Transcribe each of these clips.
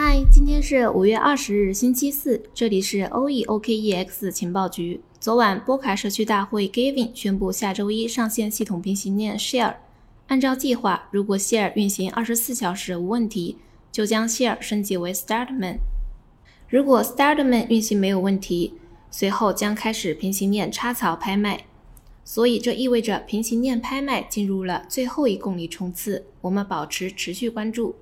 嗨，今天是五月二十日，星期四，这里是 OE OKEX 情报局。昨晚波卡社区大会 Giving 宣布，下周一上线系统平行链 Share。按照计划，如果 Share 运行二十四小时无问题，就将 Share 升级为 Startman。如果 Startman 运行没有问题，随后将开始平行链插槽拍卖。所以这意味着平行链拍卖进入了最后一公里冲刺。我们保持持续关注。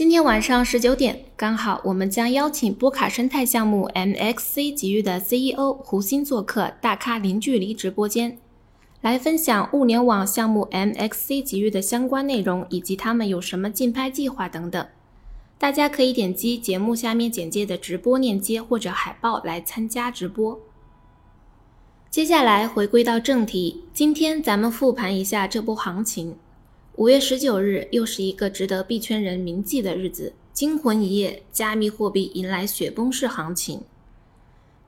今天晚上十九点，刚好我们将邀请波卡生态项目 MXC 极域的 CEO 胡鑫做客大咖零距离直播间，来分享物联网项目 MXC 极域的相关内容以及他们有什么竞拍计划等等。大家可以点击节目下面简介的直播链接或者海报来参加直播。接下来回归到正题，今天咱们复盘一下这波行情。五月十九日又是一个值得币圈人铭记的日子，惊魂一夜，加密货币迎来雪崩式行情。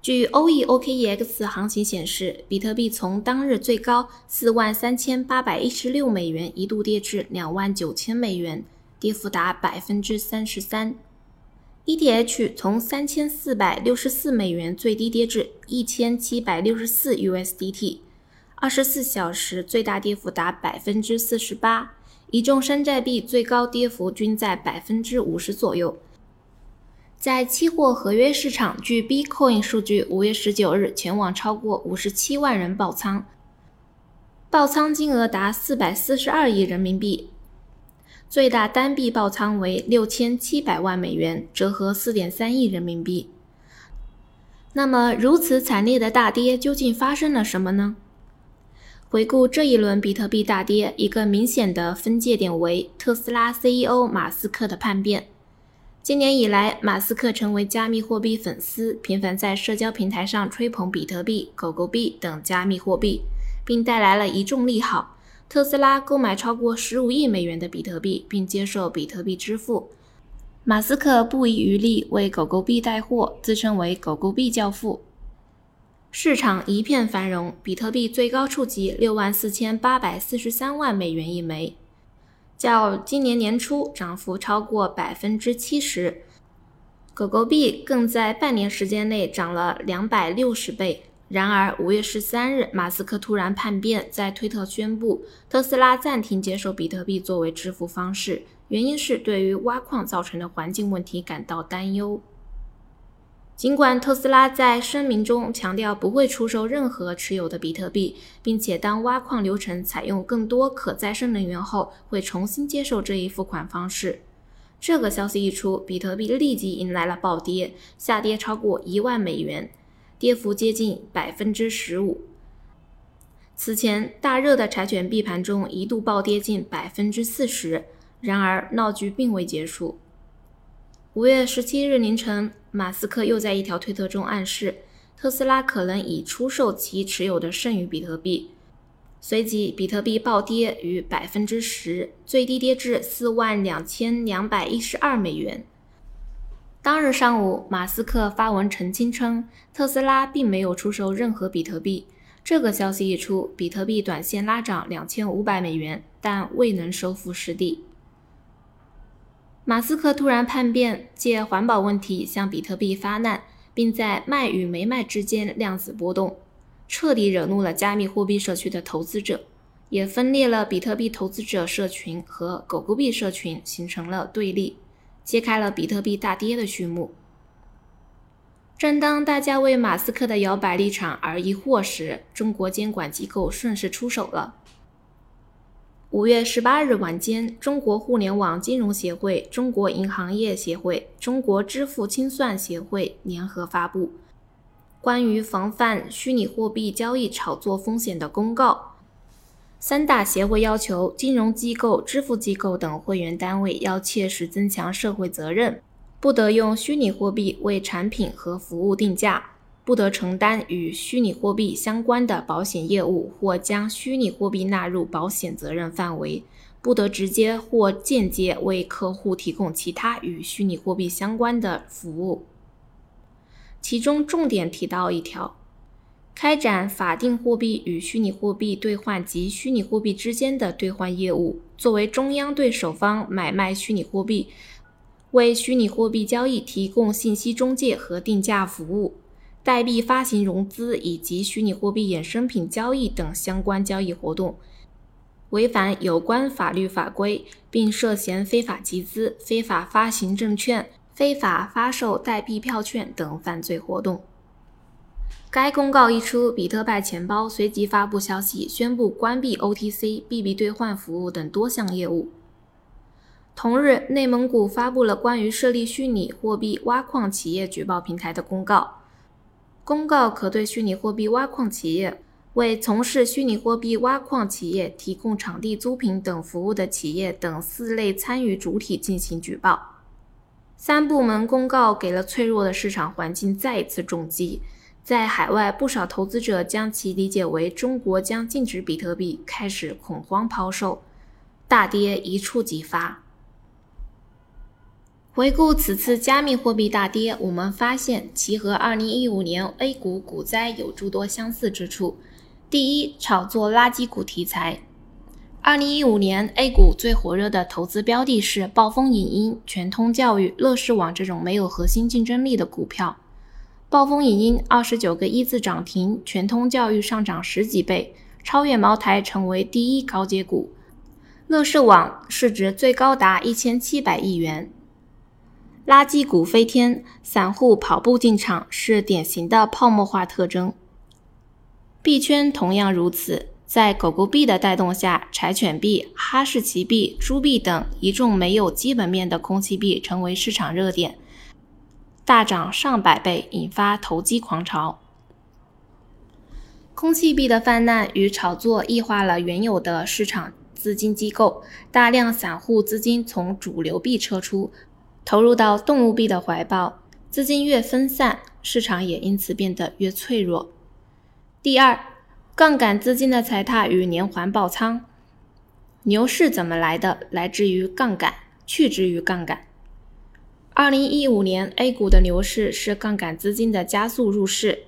据 OE OKEX 行情显示，比特币从当日最高四万三千八百一十六美元一度跌至两万九千美元，跌幅达百分之三十三。ETH 从三千四百六十四美元最低跌至一千七百六十四 USDT，二十四小时最大跌幅达百分之四十八。一众山寨币最高跌幅均在百分之五十左右。在期货合约市场，据 B Coin 数据，五月十九日全网超过五十七万人爆仓，爆仓金额达四百四十二亿人民币，最大单币爆仓为六千七百万美元，折合四点三亿人民币。那么，如此惨烈的大跌究竟发生了什么呢？回顾这一轮比特币大跌，一个明显的分界点为特斯拉 CEO 马斯克的叛变。今年以来，马斯克成为加密货币粉丝，频繁在社交平台上吹捧比特币、狗狗币等加密货币，并带来了一众利好。特斯拉购买超过十五亿美元的比特币，并接受比特币支付。马斯克不遗余力为狗狗币带货，自称为“狗狗币教父”。市场一片繁荣，比特币最高触及六万四千八百四十三万美元一枚，较今年年初涨幅超过百分之七十。狗狗币更在半年时间内涨了两百六十倍。然而，五月十三日，马斯克突然叛变，在推特宣布特斯拉暂停接受比特币作为支付方式，原因是对于挖矿造成的环境问题感到担忧。尽管特斯拉在声明中强调不会出售任何持有的比特币，并且当挖矿流程采用更多可再生能源后，会重新接受这一付款方式。这个消息一出，比特币立即迎来了暴跌，下跌超过一万美元，跌幅接近百分之十五。此前大热的柴犬币盘中一度暴跌近百分之四十，然而闹剧并未结束。五月十七日凌晨，马斯克又在一条推特中暗示，特斯拉可能已出售其持有的剩余比特币。随即，比特币暴跌逾百分之十，最低跌至四万两千两百一十二美元。当日上午，马斯克发文澄清称，特斯拉并没有出售任何比特币。这个消息一出，比特币短线拉涨两千五百美元，但未能收复失地。马斯克突然叛变，借环保问题向比特币发难，并在卖与没卖之间量子波动，彻底惹怒了加密货币社区的投资者，也分裂了比特币投资者社群和狗狗币社群，形成了对立，揭开了比特币大跌的序幕。正当大家为马斯克的摇摆立场而疑惑时，中国监管机构顺势出手了。五月十八日晚间，中国互联网金融协会、中国银行业协会、中国支付清算协会联合发布《关于防范虚拟货币交易炒作风险的公告》。三大协会要求金融机构、支付机构等会员单位要切实增强社会责任，不得用虚拟货币为产品和服务定价。不得承担与虚拟货币相关的保险业务，或将虚拟货币纳入保险责任范围；不得直接或间接为客户提供其他与虚拟货币相关的服务。其中重点提到一条：开展法定货币与虚拟货币兑换及虚拟货币之间的兑换业务，作为中央对手方买卖虚拟货币。为虚拟货币交易提供信息中介和定价服务、代币发行融资以及虚拟货币衍生品交易等相关交易活动，违反有关法律法规，并涉嫌非法集资、非法发行证券、非法发售代币票券等犯罪活动。该公告一出，比特币钱包随即发布消息，宣布关闭 OTC、币币兑换服务等多项业务。同日，内蒙古发布了关于设立虚拟货币挖矿企业举报平台的公告。公告可对虚拟货币挖矿企业、为从事虚拟货币挖矿企业提供场地租赁等服务的企业等四类参与主体进行举报。三部门公告给了脆弱的市场环境再一次重击。在海外，不少投资者将其理解为中国将禁止比特币，开始恐慌抛售，大跌一触即发。回顾此次加密货币大跌，我们发现其和2015年 A 股股灾有诸多相似之处。第一，炒作垃圾股题材。2015年 A 股最火热的投资标的是暴风影音、全通教育、乐视网这种没有核心竞争力的股票。暴风影音二十九个一字涨停，全通教育上涨十几倍，超越茅台成为第一高阶股。乐视网市值最高达一千七百亿元。垃圾股飞天，散户跑步进场是典型的泡沫化特征。币圈同样如此，在狗狗币的带动下，柴犬币、哈士奇币、猪币等一众没有基本面的空气币成为市场热点。大涨上百倍，引发投机狂潮。空气币的泛滥与炒作异化了原有的市场资金机构，大量散户资金从主流币撤出，投入到动物币的怀抱。资金越分散，市场也因此变得越脆弱。第二，杠杆资金的踩踏与连环爆仓。牛市怎么来的？来自于杠杆，去之于杠杆。二零一五年 A 股的牛市是杠杆资金的加速入市，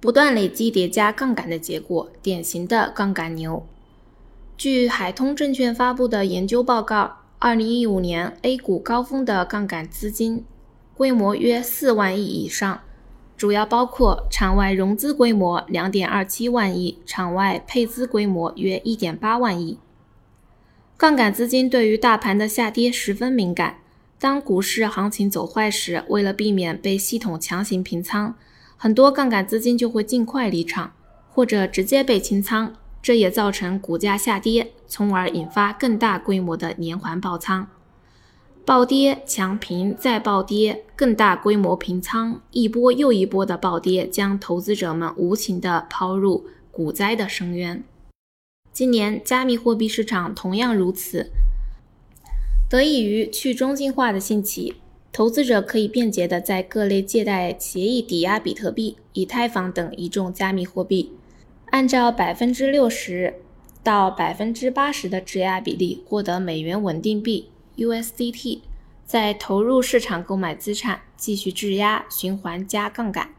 不断累积叠加杠杆的结果，典型的杠杆牛。据海通证券发布的研究报告，二零一五年 A 股高峰的杠杆资金规模约四万亿以上，主要包括场外融资规模两点二七万亿，场外配资规模约一点八万亿。杠杆资金对于大盘的下跌十分敏感。当股市行情走坏时，为了避免被系统强行平仓，很多杠杆资金就会尽快离场，或者直接被清仓，这也造成股价下跌，从而引发更大规模的连环爆仓。暴跌、强平、再暴跌，更大规模平仓，一波又一波的暴跌，将投资者们无情地抛入股灾的深渊。今年加密货币市场同样如此。得益于去中心化的兴起，投资者可以便捷地在各类借贷协议抵押比特币、以太坊等一众加密货币，按照百分之六十到百分之八十的质押比例获得美元稳定币 USDT，再投入市场购买资产，继续质押循环加杠杆。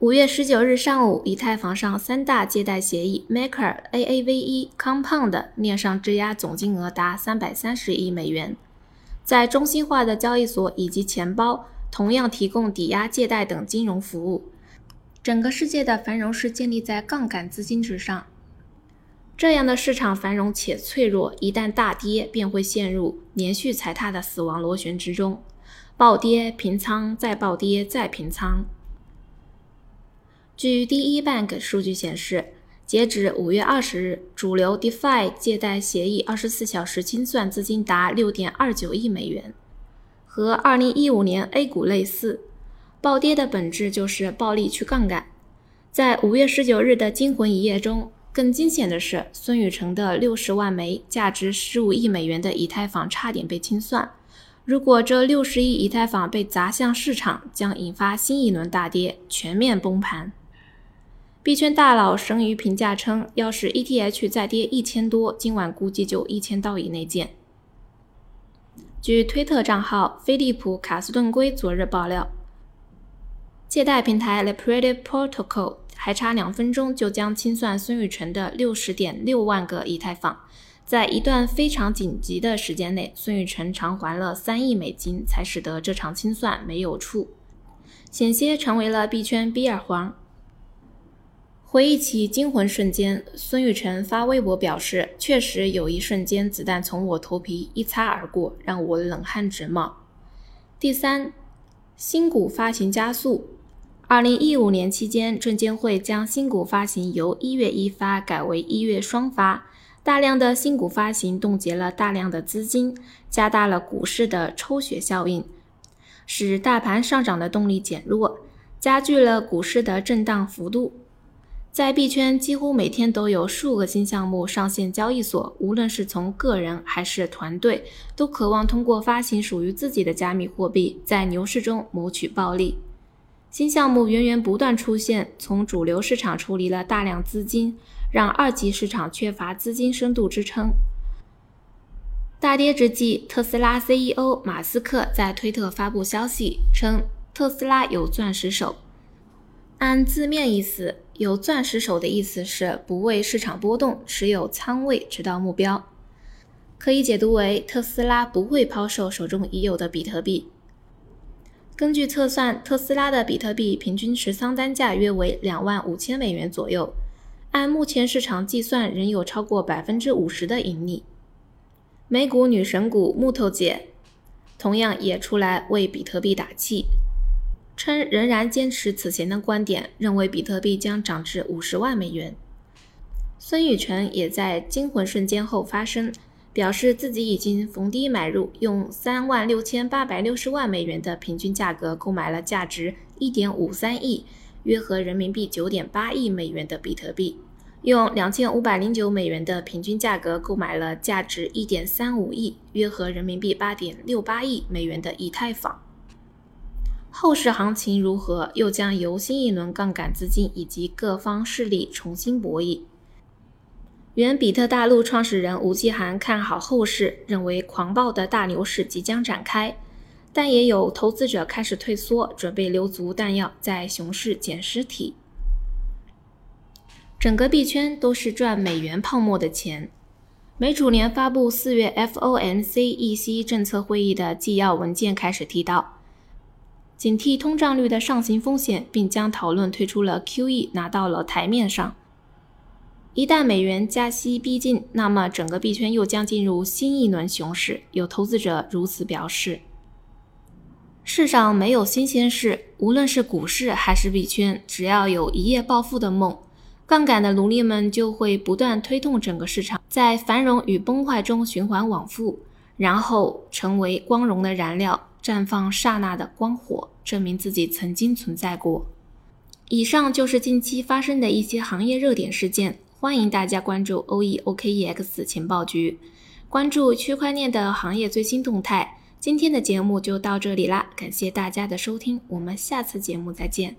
五月十九日上午，以太坊上三大借贷协议 Maker、Aave、Compound 链上质押总金额达三百三十亿美元。在中心化的交易所以及钱包同样提供抵押借贷等金融服务。整个世界的繁荣是建立在杠杆资金之上。这样的市场繁荣且脆弱，一旦大跌，便会陷入连续踩踏的死亡螺旋之中，暴跌平仓，再暴跌再平仓。据第一 Bank 数据显示，截止五月二十日，主流 DeFi 借贷协议二十四小时清算资金达六点二九亿美元，和二零一五年 A 股类似。暴跌的本质就是暴力去杠杆。在五月十九日的惊魂一夜中，更惊险的是，孙宇晨的六十万枚、价值十五亿美元的以太坊差点被清算。如果这六十亿以太坊被砸向市场，将引发新一轮大跌，全面崩盘。币圈大佬神鱼评价称，要是 ETH 再跌一千多，今晚估计就一千刀以内见。据推特账号菲利普·卡斯顿龟昨日爆料，借贷平台 Liquidity Protocol 还差两分钟就将清算孙宇晨的六十点六万个以太坊，在一段非常紧急的时间内，孙雨晨偿还了三亿美金，才使得这场清算没有处，险些成为了币圈逼耳黄。回忆起惊魂瞬间，孙雨晨发微博表示：“确实有一瞬间，子弹从我头皮一擦而过，让我冷汗直冒。”第三，新股发行加速。二零一五年期间，证监会将新股发行由一月一发改为一月双发，大量的新股发行冻结了大量的资金，加大了股市的抽血效应，使大盘上涨的动力减弱，加剧了股市的震荡幅度。在币圈，几乎每天都有数个新项目上线交易所。无论是从个人还是团队，都渴望通过发行属于自己的加密货币，在牛市中谋取暴利。新项目源源不断出现，从主流市场处理了大量资金，让二级市场缺乏资金深度支撑。大跌之际，特斯拉 CEO 马斯克在推特发布消息称，特斯拉有钻石手。按字面意思。有钻石手的意思是不为市场波动，持有仓位直到目标，可以解读为特斯拉不会抛售手中已有的比特币。根据测算，特斯拉的比特币平均持仓单价约为两万五千美元左右，按目前市场计算，仍有超过百分之五十的盈利。美股女神股木头姐同样也出来为比特币打气。称仍然坚持此前的观点，认为比特币将涨至五十万美元。孙宇晨也在惊魂瞬间后发声，表示自己已经逢低买入，用三万六千八百六十万美元的平均价格购买了价值一点五三亿（约合人民币九点八亿美元）的比特币，用两千五百零九美元的平均价格购买了价值一点三五亿（约合人民币八点六八亿美元）的以太坊。后市行情如何，又将由新一轮杠杆资金以及各方势力重新博弈。原比特大陆创始人吴继涵看好后市，认为狂暴的大牛市即将展开，但也有投资者开始退缩，准备留足弹药，在熊市捡尸体。整个币圈都是赚美元泡沫的钱。美主联发布四月 FOMC 议息政策会议的纪要文件开始提到。警惕通胀率的上行风险，并将讨论推出了 QE 拿到了台面上。一旦美元加息逼近，那么整个币圈又将进入新一轮熊市。有投资者如此表示。世上没有新鲜事，无论是股市还是币圈，只要有一夜暴富的梦，杠杆的奴隶们就会不断推动整个市场，在繁荣与崩坏中循环往复，然后成为光荣的燃料。绽放刹那的光火，证明自己曾经存在过。以上就是近期发生的一些行业热点事件，欢迎大家关注 OEOKEX 情报局，关注区块链的行业最新动态。今天的节目就到这里啦，感谢大家的收听，我们下次节目再见。